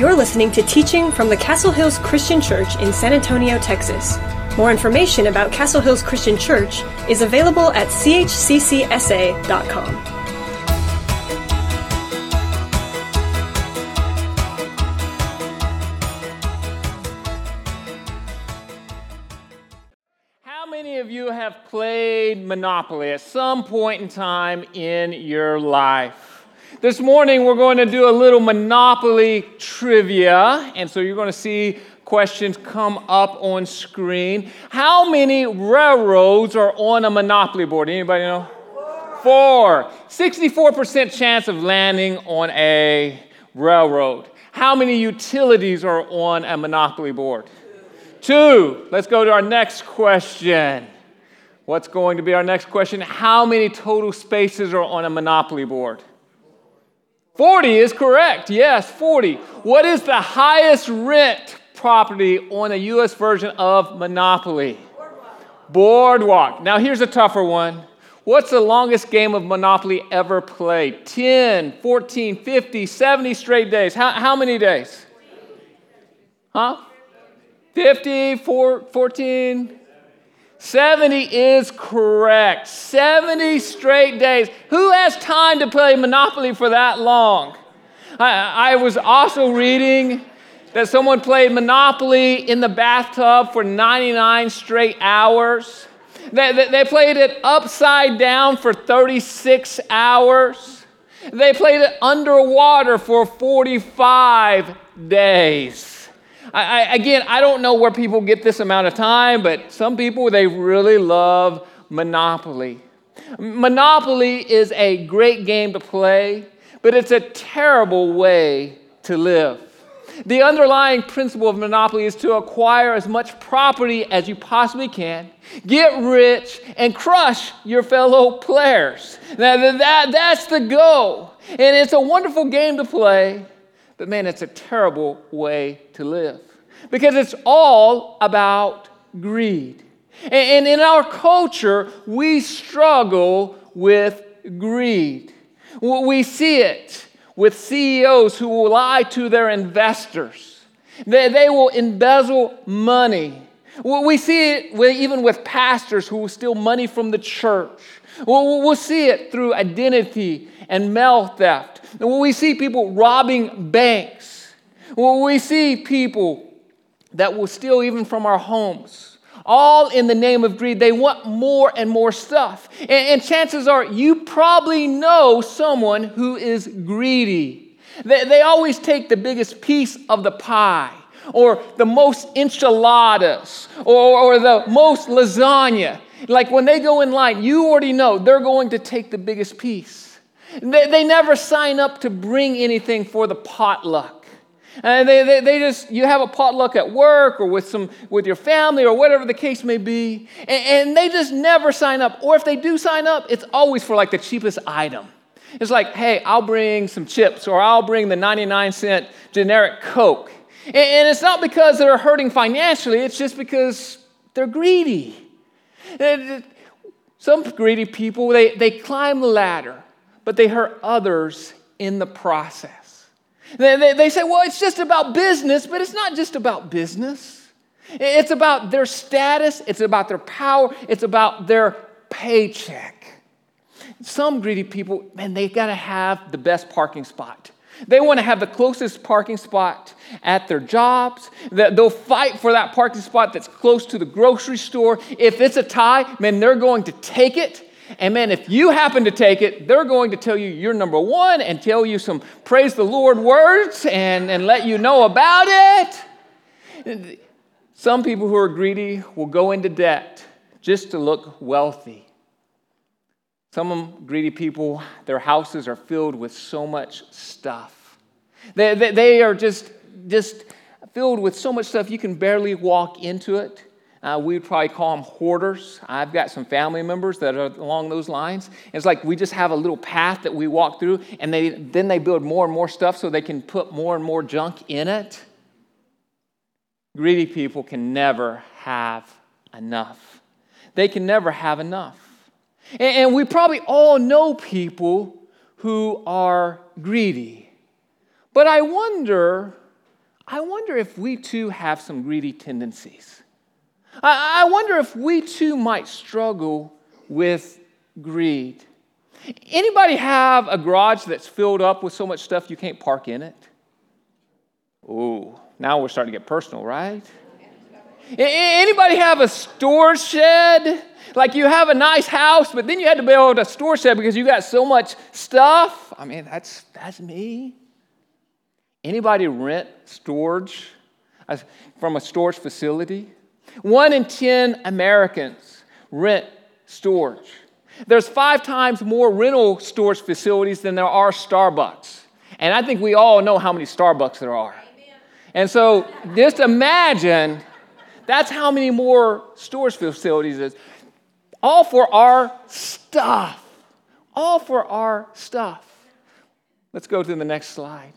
You're listening to teaching from the Castle Hills Christian Church in San Antonio, Texas. More information about Castle Hills Christian Church is available at chccsa.com. How many of you have played Monopoly at some point in time in your life? This morning we're going to do a little Monopoly trivia, and so you're going to see questions come up on screen. How many railroads are on a Monopoly board? Anybody know? Four. 64% chance of landing on a railroad. How many utilities are on a Monopoly board? Two. Let's go to our next question. What's going to be our next question? How many total spaces are on a Monopoly board? 40 is correct. Yes, 40. What is the highest rent property on a US version of Monopoly? Boardwalk. Boardwalk. Now, here's a tougher one. What's the longest game of Monopoly ever played? 10, 14, 50, 70 straight days. How, how many days? Huh? 50, 14, 70 is correct. 70 straight days. Who has time to play Monopoly for that long? I, I, was also reading that someone played Monopoly in the bathtub for 99 straight hours. They, they, they played it upside down for 36 hours. They played it underwater for 45 days. I, I, again, I don't know where people get this amount of time, but some people, they really love Monopoly. Monopoly is a great game to play, but it's a terrible way to live. The underlying principle of Monopoly is to acquire as much property as you possibly can, get rich, and crush your fellow players. Now, that, that's the goal. And it's a wonderful game to play, but man, it's a terrible way to live because it's all about greed. And in our culture, we struggle with greed. We see it with CEOs who will lie to their investors, they, they will embezzle money. We see it even with pastors who will steal money from the church. We'll, see it through identity and mail theft. We see people robbing banks, we see people that will steal even from our homes, all in the name of greed, they want more and more stuff. And, and chances are you probably know someone who is greedy. They, they always take the biggest piece of the pie or the most enchiladas or, or, the most lasagna. Like when they go in line, you already know they're going to take the biggest piece. They, they never sign up to bring anything for the potluck. And they, they, they, just, you have a potluck at work or with, some, with your family or whatever the case may be, and, and they just never sign up. Or if they do sign up, it's always for like the cheapest item. It's like, hey, I'll bring some chips or I'll bring the 99 cent generic Coke. And, and it's not because they're hurting financially, it's just because they're greedy. Uh, some greedy people, they, they climb the ladder but they hurt others in the process. They, they, they, say, well, it's just about business, but it's not just about business. It's about their status, it's about their power, it's about their paycheck. Some greedy people, man, they gotta have the best parking spot. They want to have the closest parking spot at their jobs. They'll fight for that parking spot that's close to the grocery store. If it's a tie, man, they're going to take it and man, if you happen to take it, they're going to tell you you're number one and tell you some praise the Lord words and, and let you know about it. Some people who are greedy will go into debt just to look wealthy. Some greedy people, their houses are filled with so much stuff. They, they, they are just, just filled with so much stuff you can barely walk into it. Uh, we would probably call them hoarders. I've got some family members that are along those lines. It's like we just have a little path that we walk through, and they, then they build more and more stuff so they can put more and more junk in it. Greedy people can never have enough. They can never have enough. And, and we probably all know people who are greedy. But I wonder I wonder if we too have some greedy tendencies. I, wonder if we too might struggle with greed. Anybody have a garage that's filled up with so much stuff you can't park in it? Ooh, now we're starting to get personal, right? Anybody have a store shed? Like you have a nice house, but then you had to build a store shed because you got so much stuff. I mean, that's that's me. Anybody rent storage from a storage facility? One in 10 Americans rent storage. There's five times more rental storage facilities than there are Starbucks. And I think we all know how many Starbucks there are. And so just imagine that's how many more storage facilities is. All for our stuff. All for our stuff. Let's go to the next slide.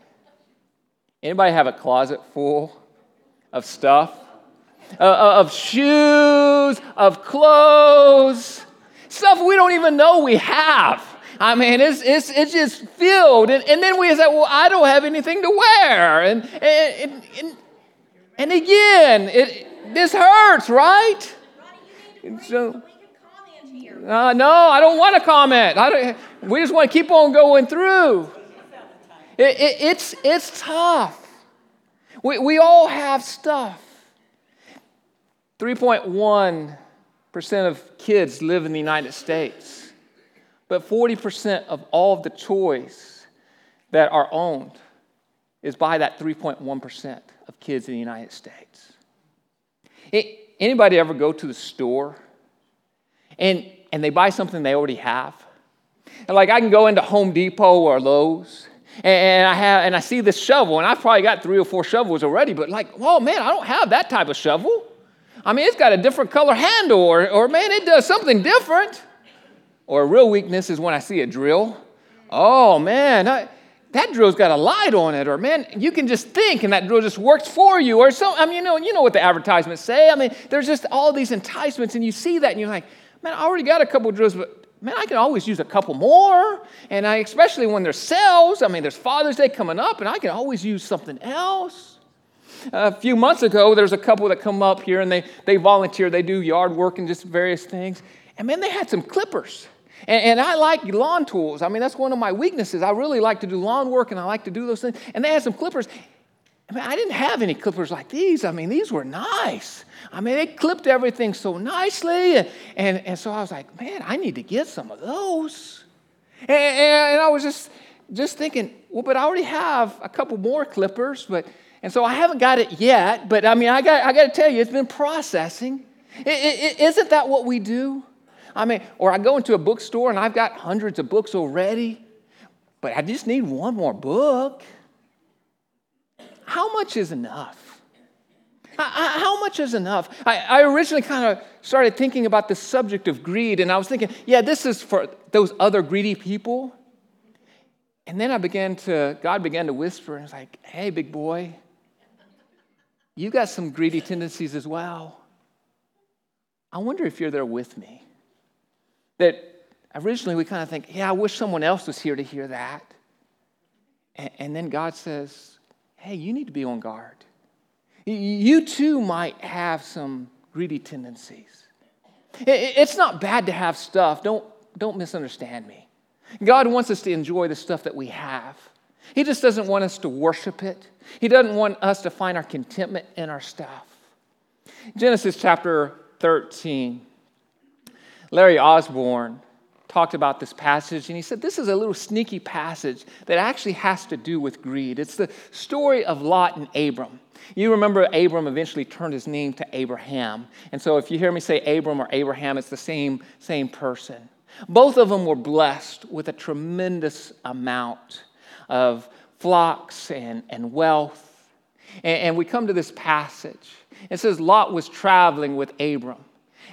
Anybody have a closet full of stuff? Uh, uh of shoes, of clothes, stuff we don't even know we have. I mean, it's, it's, it's just filled. And, and then we say, well, I don't have anything to wear. And, and, and, and again, it, this hurts, right? so, uh, no, I don't want to comment. I don't, we just want to keep on going through. It, it, it's, it's tough. We, we all have stuff. 3.1% of kids live in the United States, but 40% of all of the toys that are owned is by that 3.1% of kids in the United States. Anybody ever go to the store and, and they buy something they already have? And like I can go into Home Depot or Lowe's and I have and I see this shovel, and I've probably got three or four shovels already, but like, oh man, I don't have that type of shovel. I mean, it's got a different color handle, or, or man, it does something different. Or a real weakness is when I see a drill. Oh man, I, that drill's got a light on it, or man, you can just think and that drill just works for you, or so. I mean, you know, you know what the advertisements say. I mean, there's just all these enticements, and you see that, and you're like, man, I already got a couple drills, but man, I can always use a couple more. And I, especially when there's sales, I mean, there's Father's Day coming up, and I can always use something else. A few months ago, there's a couple that come up here and they, they volunteer, they do yard work and just various things. And man, they had some clippers. And, and, I like lawn tools. I mean, that's one of my weaknesses. I really like to do lawn work and I like to do those things. And they had some clippers. I mean, I didn't have any clippers like these. I mean, these were nice. I mean, they clipped everything so nicely. And, and, and so I was like, man, I need to get some of those. And, and, I was just, just thinking, well, but I already have a couple more clippers, but and so I haven't got it yet, but I mean, I got, I got to tell you, it's been processing. is isn't that what we do? I mean, or I go into a bookstore and I've got hundreds of books already, but I just need one more book. How much is enough? How much is enough? I, originally kind of started thinking about the subject of greed, and I was thinking, yeah, this is for those other greedy people. And then I began to, God began to whisper, and it's like, hey, big boy, you got some greedy tendencies as well. I wonder if you're there with me. That originally we kind of think, yeah, I wish someone else was here to hear that. And, then God says, hey, you need to be on guard. You too might have some greedy tendencies. It's not bad to have stuff. Don't, don't misunderstand me. God wants us to enjoy the stuff that we have. He just doesn't want us to worship it. He doesn't want us to find our contentment in our stuff. Genesis chapter 13. Larry Osborne talked about this passage and he said this is a little sneaky passage that actually has to do with greed. It's the story of Lot and Abram. You remember Abram eventually turned his name to Abraham. And so if you hear me say Abram or Abraham, it's the same, same person. Both of them were blessed with a tremendous amount of flocks and, and wealth. And, and we come to this passage. It says Lot was traveling with Abram.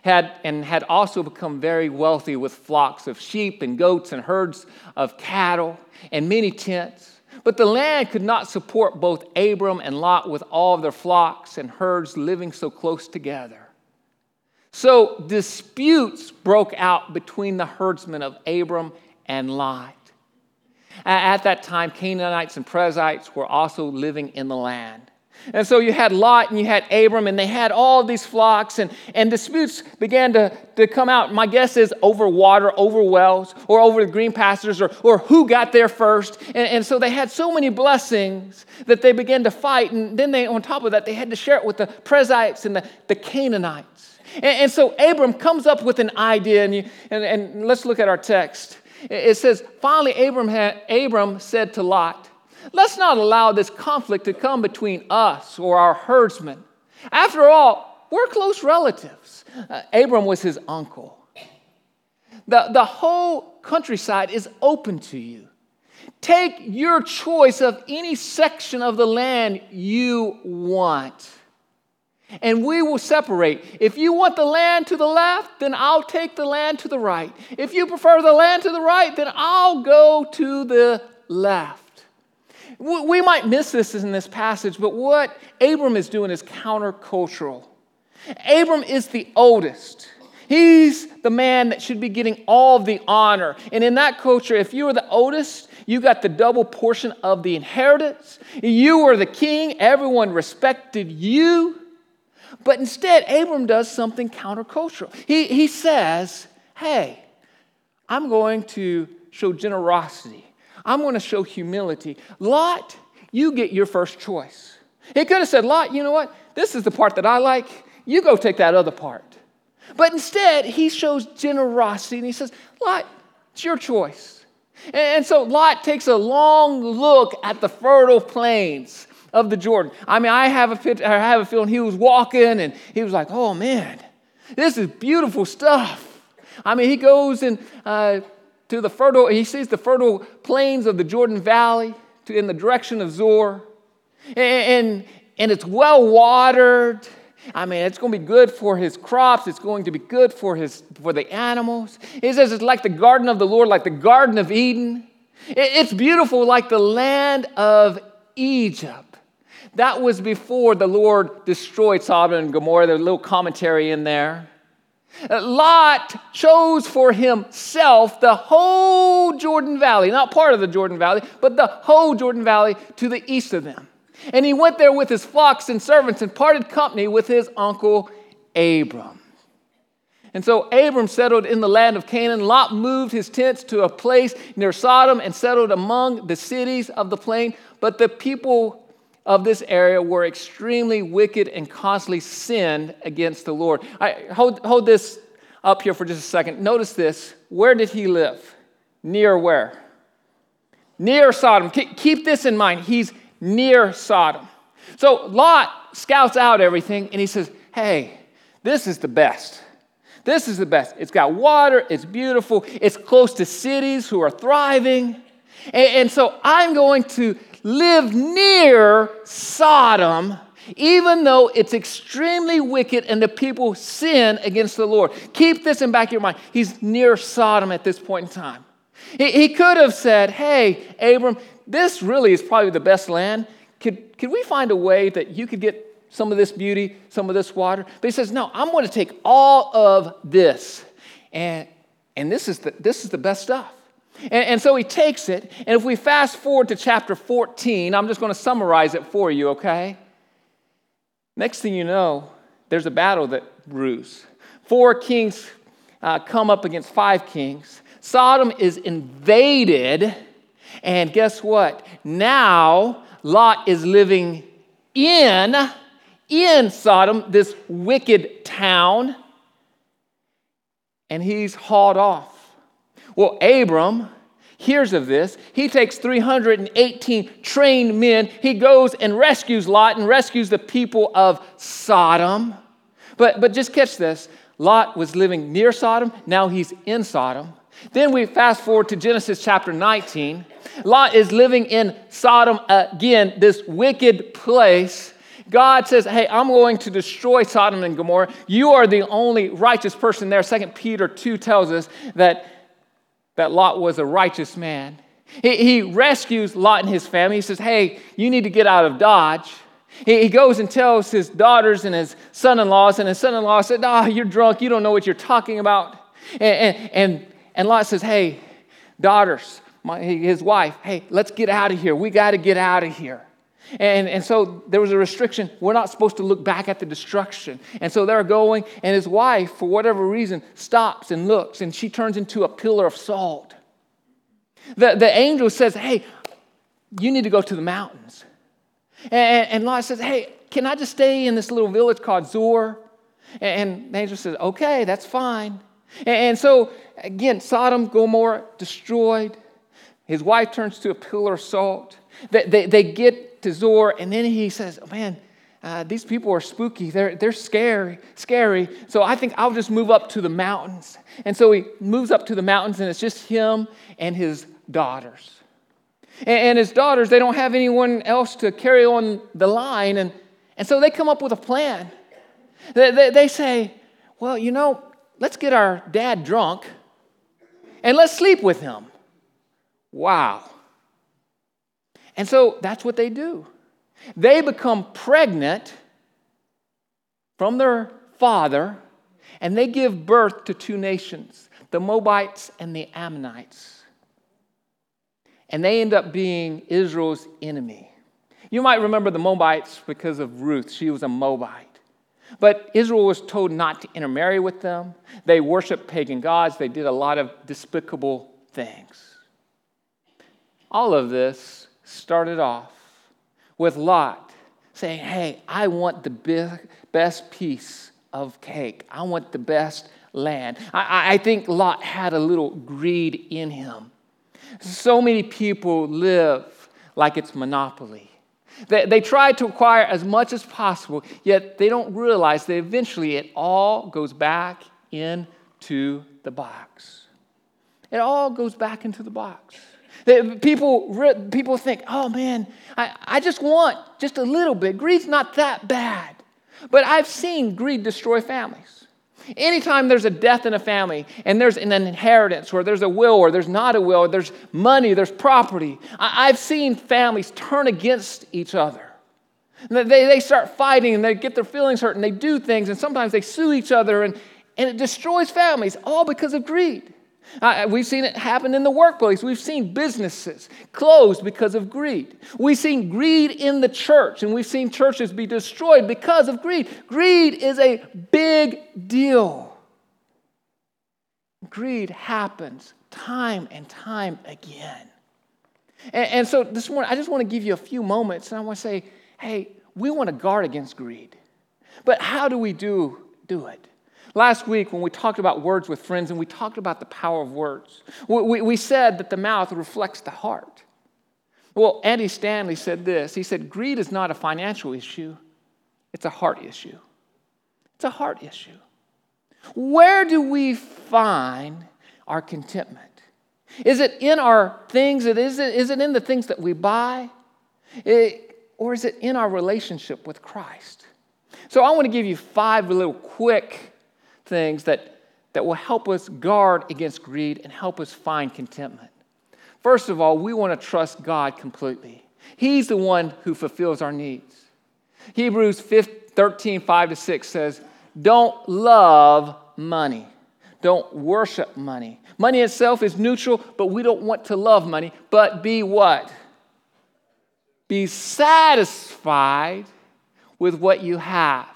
Had, and had also become very wealthy with flocks of sheep and goats and herds of cattle and many tents. But the land could not support both Abram and Lot with all of their flocks and herds living so close together. So disputes broke out between the herdsmen of Abram and Lot. At that time, Canaanites and Perizzites were also living in the land. And so you had Lot and you had Abram, and they had all these flocks, and, and disputes began to, to come out. My guess is over water, over wells, or over the green pastures, or, or who got there first. And, and so they had so many blessings that they began to fight. And then they, on top of that, they had to share it with the Perizzites and the, the Canaanites. And, and so Abram comes up with an idea, and, you, and, and let's look at our text. It says, Finally, Abram, had, Abram said to Lot, Let's not allow this conflict to come between us or our herdsmen. After all, we're close relatives. Uh, Abram was his uncle. The, the whole countryside is open to you. Take your choice of any section of the land you want, and we will separate. If you want the land to the left, then I'll take the land to the right. If you prefer the land to the right, then I'll go to the left. We might miss this in this passage, but what Abram is doing is countercultural. Abram is the oldest. He's the man that should be getting all the honor. And in that culture, if you were the oldest, you got the double portion of the inheritance. You were the king, everyone respected you. But instead, Abram does something countercultural. He, he says, Hey, I'm going to show generosity. I'm going to show humility. Lot, you get your first choice. He could have said, Lot, you know what? This is the part that I like. You go take that other part. But instead, he shows generosity and he says, Lot, it's your choice. And so Lot takes a long look at the fertile plains of the Jordan. I mean, I have a, pit, I have a feeling he was walking and he was like, oh man, this is beautiful stuff. I mean, he goes and uh, to the fertile, he sees the fertile plains of the Jordan Valley to, in the direction of Zoar. And, and, and it's well watered. I mean, it's going to be good for his crops. It's going to be good for, his, for the animals. He says it's like the garden of the Lord, like the Garden of Eden. It's beautiful, like the land of Egypt. That was before the Lord destroyed Sodom and Gomorrah. There's a little commentary in there. Lot chose for himself the whole Jordan Valley, not part of the Jordan Valley, but the whole Jordan Valley to the east of them. And he went there with his flocks and servants and parted company with his uncle Abram. And so Abram settled in the land of Canaan. Lot moved his tents to a place near Sodom and settled among the cities of the plain. But the people of this area were extremely wicked and constantly sinned against the Lord. I, hold, hold this up here for just a second. Notice this. Where did he live? Near where? Near Sodom. Keep this in mind. He's near Sodom. So Lot scouts out everything and he says, Hey, this is the best. This is the best. It's got water, it's beautiful, it's close to cities who are thriving. And, and so I'm going to live near Sodom, even though it's extremely wicked and the people sin against the Lord. Keep this in back of your mind. He's near Sodom at this point in time. He, he could have said, Hey, Abram, this really is probably the best land. Could, could we find a way that you could get some of this beauty, some of this water? But he says, No, I'm going to take all of this. And, and this, is the, this is the best stuff. And, and, so he takes it, and if we fast forward to chapter 14, I'm just going to summarize it for you, okay? Next thing you know, there's a battle that brews. Four kings uh, come up against five kings. Sodom is invaded, and guess what? Now Lot is living in in Sodom, this wicked town, and he's hauled off. Well, Abram hears of this. He takes 318 trained men. He goes and rescues Lot and rescues the people of Sodom. But, but just catch this Lot was living near Sodom, now he's in Sodom. Then we fast forward to Genesis chapter 19. Lot is living in Sodom again, this wicked place. God says, Hey, I'm going to destroy Sodom and Gomorrah. You are the only righteous person there. Second Peter 2 tells us that that Lot was a righteous man. He, he rescues Lot and his family. He says, Hey, you need to get out of Dodge. He, he goes and tells his daughters and his son in laws, and his son in law said, Ah, oh, you're drunk. You don't know what you're talking about. And, and, and, and Lot says, Hey, daughters, my, his wife, hey, let's get out of here. We got to get out of here. And, and so there was a restriction. We're not supposed to look back at the destruction. And so they're going, and his wife, for whatever reason, stops and looks, and she turns into a pillar of salt. The, the angel says, Hey, you need to go to the mountains. And, and Lot says, Hey, can I just stay in this little village called Zoar? And the angel says, Okay, that's fine. And so, again, Sodom, Gomorrah destroyed. His wife turns to a pillar of salt. They, they, they get to Zoar, and then he says, oh, Man, uh, these people are spooky. They're, they're scary, scary. So I think I'll just move up to the mountains. And so he moves up to the mountains, and it's just him and his daughters. And, and his daughters, they don't have anyone else to carry on the line. And, and so they come up with a plan. They, they, they say, Well, you know, let's get our dad drunk and let's sleep with him. Wow. And so that's what they do. They become pregnant from their father and they give birth to two nations the Moabites and the Ammonites. And they end up being Israel's enemy. You might remember the Moabites because of Ruth. She was a Moabite. But Israel was told not to intermarry with them. They worshiped pagan gods. They did a lot of despicable things. All of this started off with Lot saying, Hey, I want the best piece of cake. I want the best land. I, I think Lot had a little greed in him. So many people live like it's monopoly. They, they try to acquire as much as possible, yet they don't realize that eventually it all goes back into the box. It all goes back into the box. People, people think, oh man, I, I just want just a little bit. Greed's not that bad. But I've seen greed destroy families. Anytime there's a death in a family and there's an inheritance or there's a will or there's not a will, or there's money, there's property, I, have seen families turn against each other. They, they start fighting and they get their feelings hurt and they do things and sometimes they sue each other and, and it destroys families all because of greed. Uh, we've seen it happen in the workplace. We've seen businesses closed because of greed. We've seen greed in the church, and we've seen churches be destroyed because of greed. Greed is a big deal. Greed happens time and time again. And, and so this morning, I just want to give you a few moments, and I want to say, hey, we want to guard against greed. But how do we do, do it? Last week, when we talked about words with friends and we talked about the power of words, we, we said that the mouth reflects the heart. Well, Andy Stanley said this he said, Greed is not a financial issue, it's a heart issue. It's a heart issue. Where do we find our contentment? Is it in our things? Is it, is it in the things that we buy? It, or is it in our relationship with Christ? So I want to give you five little quick things that, that will help us guard against greed and help us find contentment. First of all, we want to trust God completely. He's the one who fulfills our needs. Hebrews 13, 5 to 6 says, Don't love money. Don't worship money. Money itself is neutral, but we don't want to love money, but be what? Be satisfied with what you have.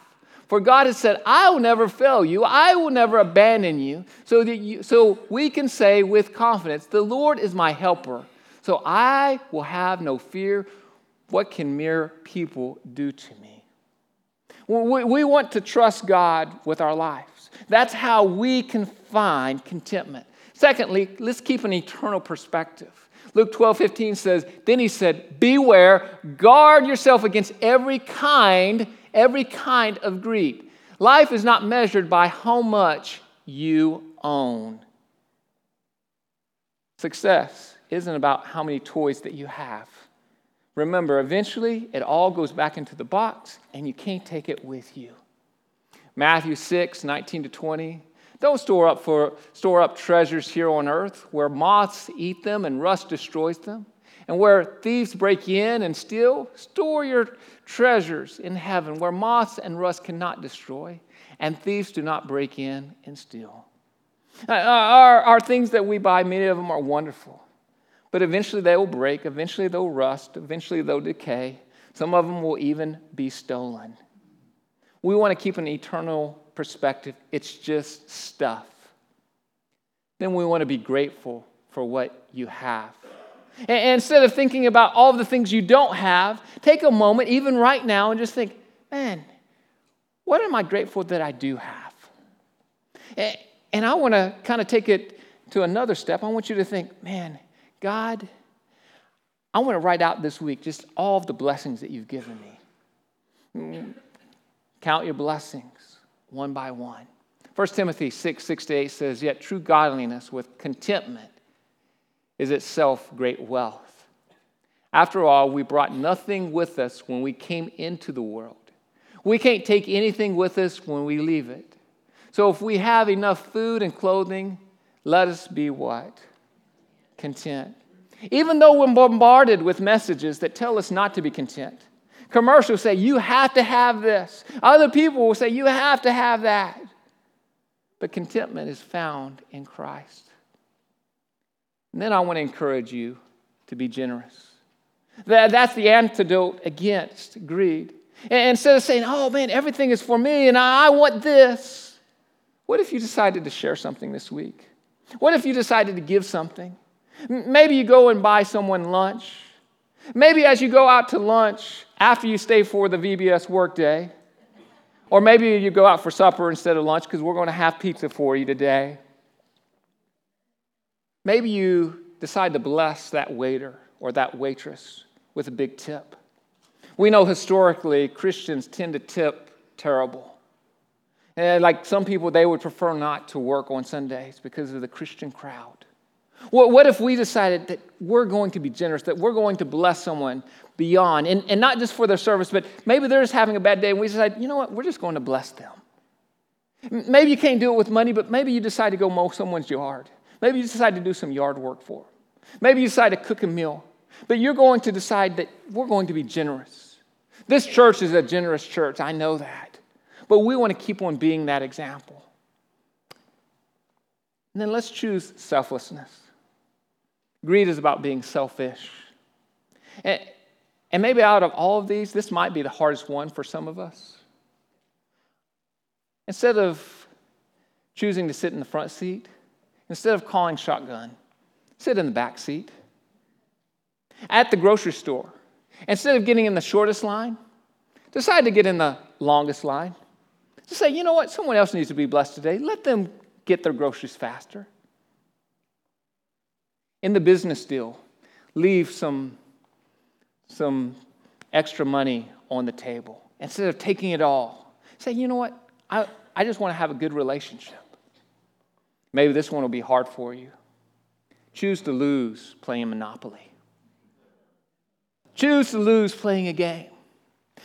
For God has said, I will never fail you, I will never abandon you, so that you, so we can say with confidence, The Lord is my helper. So I will have no fear. What can mere people do to me? We, we want to trust God with our lives. That's how we can find contentment. Secondly, let's keep an eternal perspective. Luke 12, 15 says, Then he said, Beware, guard yourself against every kind every kind of greed. Life is not measured by how much you own. Success isn't about how many toys that you have. Remember, eventually it all goes back into the box and you can't take it with you. Matthew 6, 19 to 20. Don't store up, for, store up treasures here on earth where moths eat them and rust destroys them, and where thieves break in and steal. Store your treasures in heaven where moths and rust cannot destroy, and thieves do not break in and steal. Our, our things that we buy, many of them are wonderful, but eventually they will break, eventually they'll rust, eventually they'll decay. Some of them will even be stolen. We want to keep an eternal perspective. It's just stuff. Then we want to be grateful for what you have. And instead of thinking about all the things you don't have, take a moment, even right now, and just think, man, what am I grateful that I do have? And I want to kind of take it to another step. I want you to think, man, God, I want to write out this week just all of the blessings that you've given me. Count your blessings one by one. 1 Timothy 6 6 to 8 says, Yet true godliness with contentment is itself great wealth. After all, we brought nothing with us when we came into the world. We can't take anything with us when we leave it. So if we have enough food and clothing, let us be what? Content. Even though we're bombarded with messages that tell us not to be content. Commercials say, you have to have this. Other people will say, you have to have that. But contentment is found in Christ. And then I want to encourage you to be generous. That, that's the antidote against greed. And instead of saying, oh man, everything is for me and I want this, what if you decided to share something this week? What if you decided to give something? Maybe you go and buy someone lunch. Maybe as you go out to lunch after you stay for the VBS workday, or maybe you go out for supper instead of lunch because we're going to have pizza for you today. Maybe you decide to bless that waiter or that waitress with a big tip. We know historically Christians tend to tip terrible. And like some people, they would prefer not to work on Sundays because of the Christian crowd. What if we decided that we're going to be generous, that we're going to bless someone beyond, and, and not just for their service, but maybe they're just having a bad day, and we decide, you know what, we're just going to bless them. Maybe you can't do it with money, but maybe you decide to go mow someone's yard. Maybe you decide to do some yard work for them. Maybe you decide to cook a meal. But you're going to decide that we're going to be generous. This church is a generous church. I know that. But we want to keep on being that example. And then let's choose selflessness. Greed is about being selfish. And, and maybe out of all of these, this might be the hardest one for some of us. Instead of choosing to sit in the front seat, instead of calling shotgun, sit in the back seat. At the grocery store, instead of getting in the shortest line, decide to get in the longest line. Just say, you know what, someone else needs to be blessed today. Let them get their groceries faster. In the business deal, leave some, some extra money on the table. Instead of taking it all, say, you know what, I, I just want to have a good relationship. Maybe this one will be hard for you. Choose to lose playing Monopoly. Choose to lose playing a game.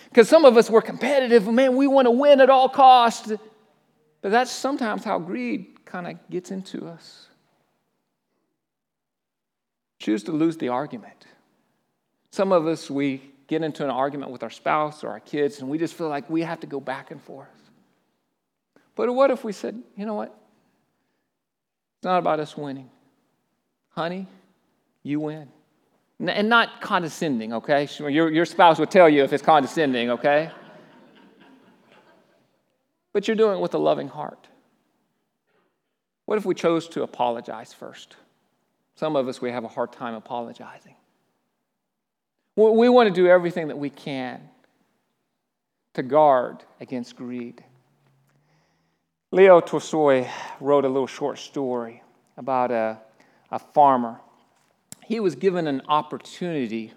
Because some of us, we're competitive. Man, we want to win at all costs. But that's sometimes how greed kind of gets into us. Choose to lose the argument. Some of us, we get into an argument with our spouse or our kids, and we just feel like we have to go back and forth. But what if we said, you know what? It's not about us winning. Honey, you win. And not condescending, okay? Your, your spouse will tell you if it's condescending, okay? But you're doing it with a loving heart. What if we chose to apologize first? Some of us, we have a hard time apologizing. We want to do everything that we can to guard against greed. Leo Tolstoy wrote a little short story about a, a farmer. He was given an opportunity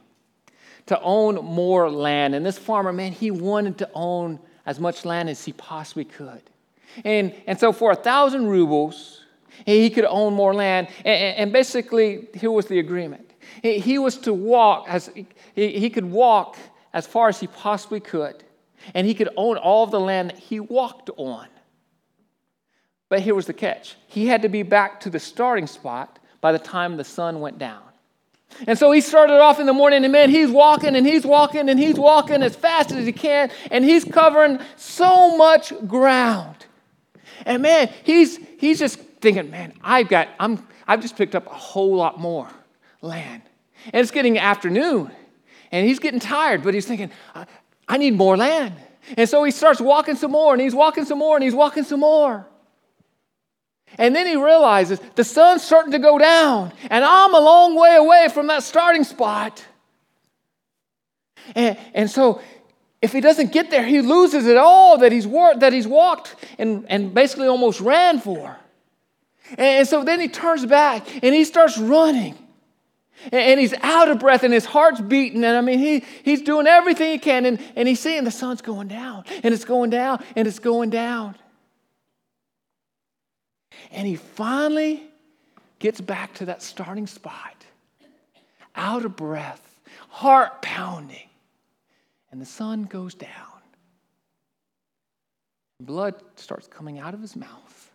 to own more land. And this farmer, man, he wanted to own as much land as he possibly could. And, and so for a thousand rubles, he could own more land. And, and basically, here was the agreement. He, he was to walk as he, he could walk as far as he possibly could. And he could own all of the land that he walked on. But here was the catch he had to be back to the starting spot by the time the sun went down. And so he started off in the morning, and man, he's walking and he's walking and he's walking as fast as he can, and he's covering so much ground. And man, he's he's just thinking, man, I've got, I'm I've just picked up a whole lot more land. And it's getting afternoon. and he's getting tired, but he's thinking, I, I need more land. And so he starts walking some more, and he's walking some more, and he's walking some more. And then he realizes the sun's starting to go down, and I'm a long way away from that starting spot. And, and so, if he doesn't get there, he loses it all that he's, wor- that he's walked and, and basically almost ran for. And, and so then he turns back and he starts running. And, and he's out of breath and his heart's beating. And I mean, he, he's doing everything he can. And, and he's seeing the sun's going down and it's going down and it's going down. And he finally gets back to that starting spot, out of breath, heart pounding. And the sun goes down. Blood starts coming out of his mouth.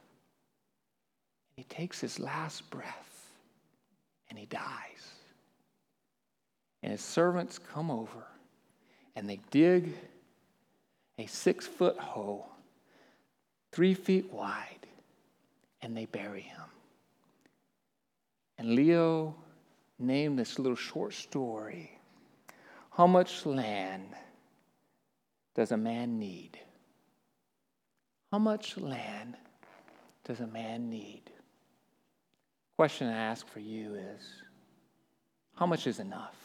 He takes his last breath and he dies. And his servants come over and they dig a six foot hole, three feet wide, and they bury him. And Leo named this little short story How much land does a man need? How much land does a man need? Question I ask for you is how much is enough?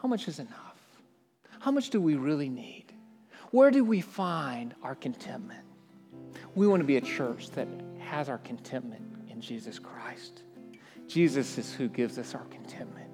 How much is enough? How much do we really need? Where do we find our contentment? We want to be a church that has our contentment in Jesus Christ. Jesus is who gives us our contentment.